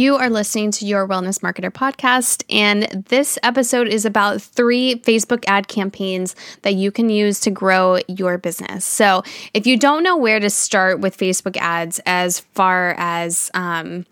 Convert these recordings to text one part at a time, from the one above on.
You are listening to your Wellness Marketer podcast, and this episode is about three Facebook ad campaigns that you can use to grow your business. So, if you don't know where to start with Facebook ads as far as um,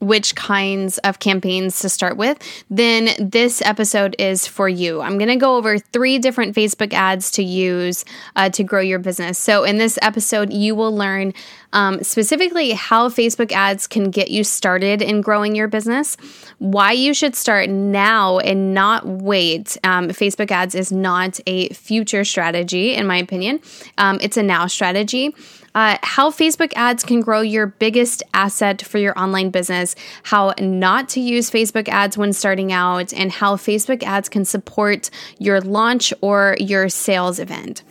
which kinds of campaigns to start with, then this episode is for you. I'm going to go over three different Facebook ads to use uh, to grow your business. So, in this episode, you will learn um, specifically how Facebook ads can get you started in growing your business, why you should start now and not wait. Um, Facebook ads is not a future strategy, in my opinion, um, it's a now strategy uh, how Facebook ads can grow your biggest asset for your online business, how not to use Facebook ads when starting out, and how Facebook ads can support your launch or your sales event.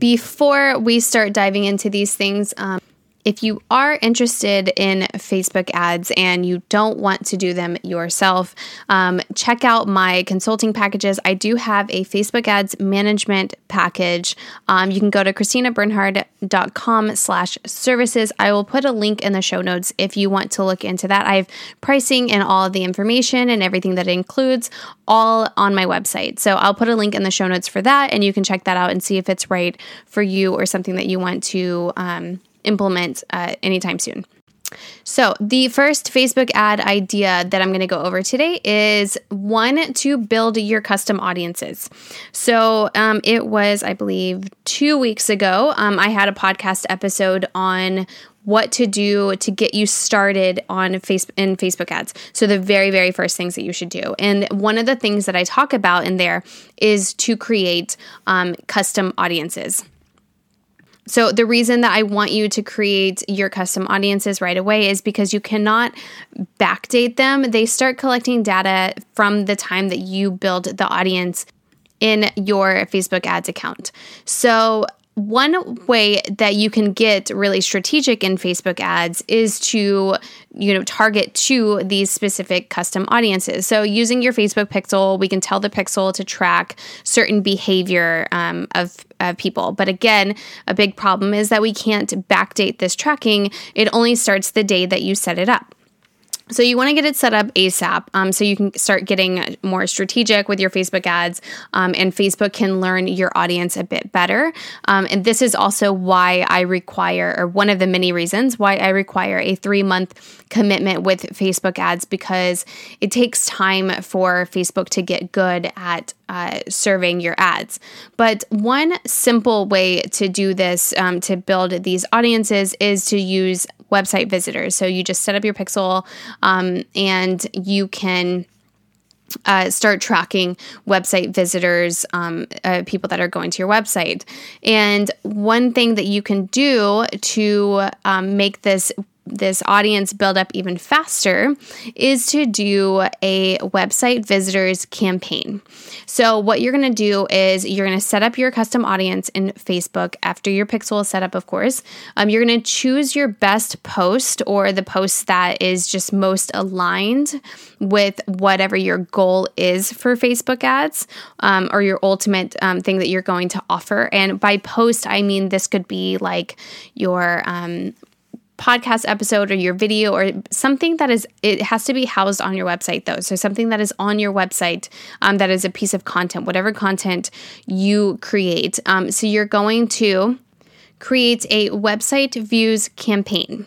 Before we start diving into these things, um, if you are interested in Facebook ads and you don't want to do them yourself, um, check out my consulting packages. I do have a Facebook ads management package. Um, you can go to christinabernhard.com slash services. I will put a link in the show notes if you want to look into that. I have pricing and all of the information and everything that it includes all on my website. So I'll put a link in the show notes for that and you can check that out and see if it's right for you or something that you want to um, implement uh, anytime soon. So, the first Facebook ad idea that I'm going to go over today is one to build your custom audiences. So, um, it was, I believe, two weeks ago, um, I had a podcast episode on what to do to get you started on Facebook in Facebook ads. So the very very first things that you should do, and one of the things that I talk about in there is to create um, custom audiences. So, the reason that I want you to create your custom audiences right away is because you cannot backdate them. They start collecting data from the time that you build the audience in your Facebook ads account. So, one way that you can get really strategic in Facebook ads is to, you know, target to these specific custom audiences. So using your Facebook pixel, we can tell the pixel to track certain behavior um, of, of people. But again, a big problem is that we can't backdate this tracking. It only starts the day that you set it up. So you want to get it set up ASAP um, so you can start getting more strategic with your Facebook ads um, and Facebook can learn your audience a bit better. Um, and this is also why I require, or one of the many reasons why I require a three month commitment with Facebook ads because it takes time for Facebook to get good at uh, serving your ads. But one simple way to do this, um, to build these audiences, is to use website visitors. So you just set up your pixel um, and you can. Uh, start tracking website visitors, um, uh, people that are going to your website. And one thing that you can do to um, make this this audience build up even faster is to do a website visitors campaign. So, what you're going to do is you're going to set up your custom audience in Facebook after your pixel is set up, of course. Um, you're going to choose your best post or the post that is just most aligned with whatever your goal is for Facebook ads um, or your ultimate um, thing that you're going to offer. And by post, I mean this could be like your um, podcast episode or your video or something that is it has to be housed on your website though. So something that is on your website um, that is a piece of content whatever content you create. Um, so you're going to create a website views campaign.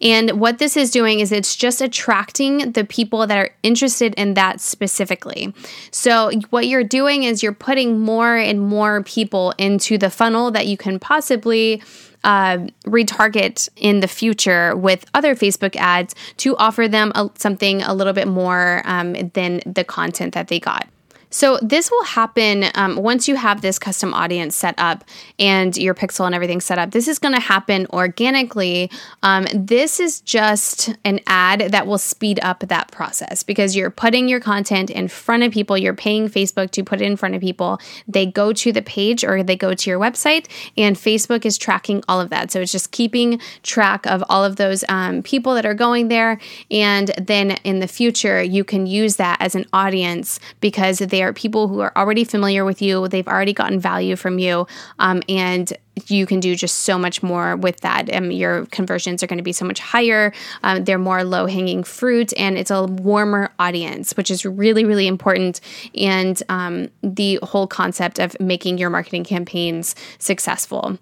And what this is doing is it's just attracting the people that are interested in that specifically. So, what you're doing is you're putting more and more people into the funnel that you can possibly uh, retarget in the future with other Facebook ads to offer them a, something a little bit more um, than the content that they got. So this will happen um, once you have this custom audience set up and your pixel and everything set up. This is going to happen organically. Um, this is just an ad that will speed up that process because you're putting your content in front of people. You're paying Facebook to put it in front of people. They go to the page or they go to your website, and Facebook is tracking all of that. So it's just keeping track of all of those um, people that are going there. And then in the future, you can use that as an audience because they They are people who are already familiar with you. They've already gotten value from you, um, and you can do just so much more with that. Um, your conversions are going to be so much higher. Um, they're more low hanging fruit, and it's a warmer audience, which is really, really important. And um, the whole concept of making your marketing campaigns successful.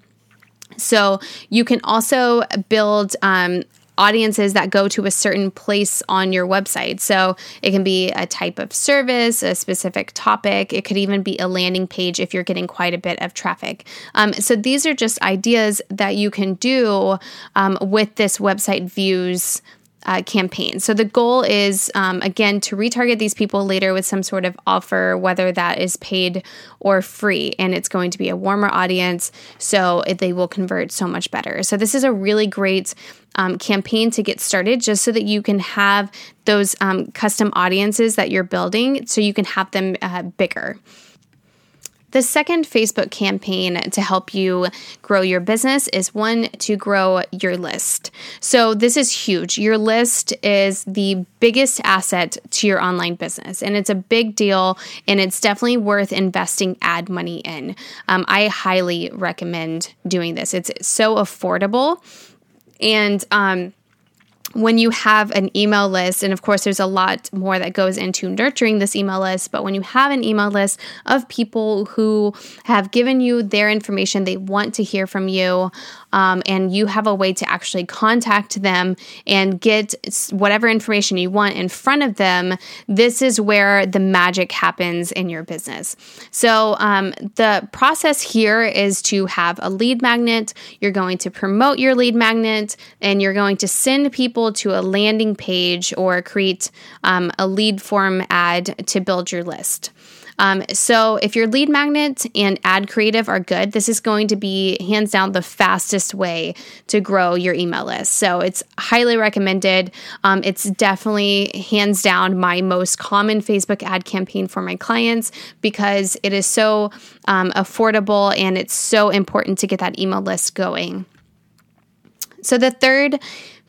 So you can also build um, audiences that go to a certain place on your website. So it can be a type of service, a specific topic. It could even be a landing page if you're getting quite a bit of traffic. Um, so these are just ideas that you can do um, with this website views uh, campaign. So the goal is, um, again, to retarget these people later with some sort of offer, whether that is paid or free. And it's going to be a warmer audience, so it, they will convert so much better. So this is a really great um, campaign to get started just so that you can have those um, custom audiences that you're building so you can have them uh, bigger. The second Facebook campaign to help you grow your business is one to grow your list. So, this is huge. Your list is the biggest asset to your online business, and it's a big deal, and it's definitely worth investing ad money in. Um, I highly recommend doing this, it's so affordable. And, um, when you have an email list, and of course, there's a lot more that goes into nurturing this email list, but when you have an email list of people who have given you their information, they want to hear from you, um, and you have a way to actually contact them and get whatever information you want in front of them, this is where the magic happens in your business. So, um, the process here is to have a lead magnet, you're going to promote your lead magnet, and you're going to send people people to a landing page or create um, a lead form ad to build your list. Um, so, if your lead magnet and ad creative are good, this is going to be hands down the fastest way to grow your email list. So, it's highly recommended. Um, it's definitely hands down my most common Facebook ad campaign for my clients because it is so um, affordable and it's so important to get that email list going. So, the third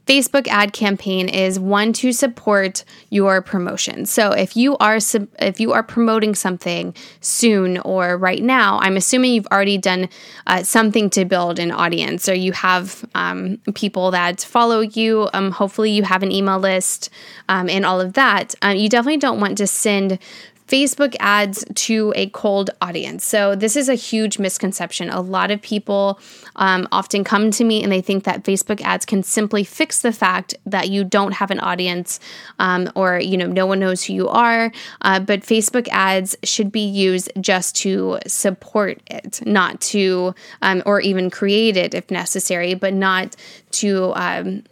Facebook ad campaign is one to support your promotion. So if you are if you are promoting something soon or right now, I'm assuming you've already done uh, something to build an audience, or you have um, people that follow you. Um, hopefully, you have an email list um, and all of that. Um, you definitely don't want to send Facebook ads to a cold audience. So, this is a huge misconception. A lot of people um, often come to me and they think that Facebook ads can simply fix the fact that you don't have an audience um, or, you know, no one knows who you are. Uh, but Facebook ads should be used just to support it, not to, um, or even create it if necessary, but not to um,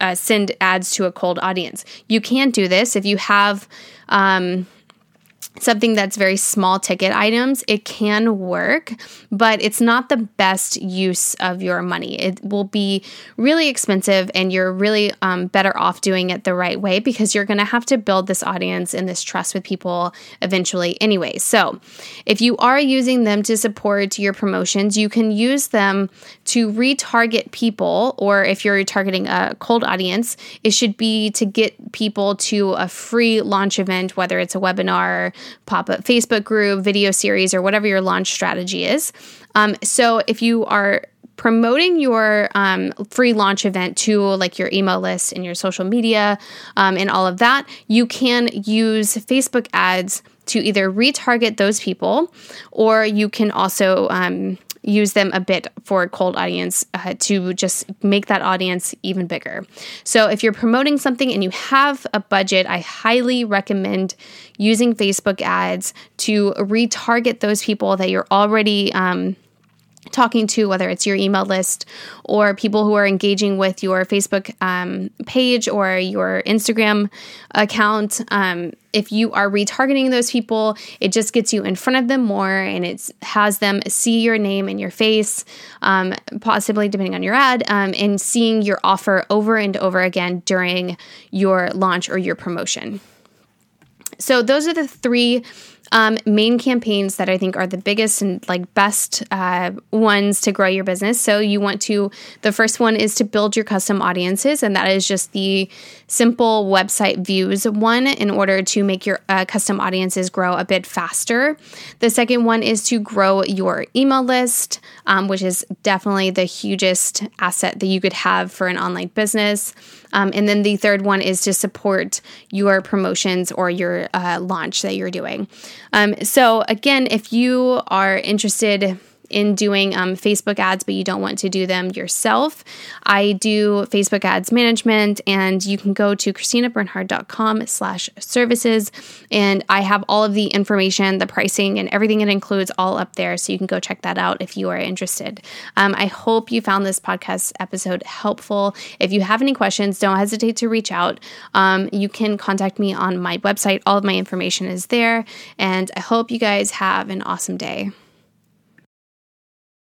uh, send ads to a cold audience. You can do this if you have. Um, something that's very small ticket items, it can work, but it's not the best use of your money. It will be really expensive, and you're really um, better off doing it the right way because you're going to have to build this audience and this trust with people eventually, anyway. So, if you are using them to support your promotions, you can use them to retarget people, or if you're targeting a cold audience, it should be to get people to a free launch event, whether it's a webinar pop up Facebook group, video series, or whatever your launch strategy is. Um, so if you are promoting your um, free launch event to like your email list and your social media um, and all of that, you can use Facebook ads to either retarget those people or you can also um, use them a bit for a cold audience uh, to just make that audience even bigger. So if you're promoting something and you have a budget, I highly recommend using Facebook ads to retarget those people that you're already um, talking to, whether it's your email list or people who are engaging with your Facebook um, page or your Instagram account. Um, if you are retargeting those people, it just gets you in front of them more and it has them see your name and your face, um, possibly depending on your ad, um, and seeing your offer over and over again during your launch or your promotion. So, those are the three um, main campaigns that I think are the biggest and like best uh, ones to grow your business. So you want to, the first one is to build your custom audiences, and that is just the simple website views one in order to make your uh, custom audiences grow a bit faster. The second one is to grow your email list, um, which is definitely the hugest asset that you could have for an online business. Um, and then the third one is to support your promotions or your uh, launch that you're doing. Um, so, again, if you are interested in doing um, Facebook ads, but you don't want to do them yourself, I do Facebook ads management, and you can go to christinabernhard.com slash services, and I have all of the information, the pricing, and everything it includes all up there, so you can go check that out if you are interested. Um, I hope you found this podcast episode helpful. If you have any questions, don't hesitate to reach out. Um, you can contact me on my website. All of my information is there, and I hope you guys have an awesome day.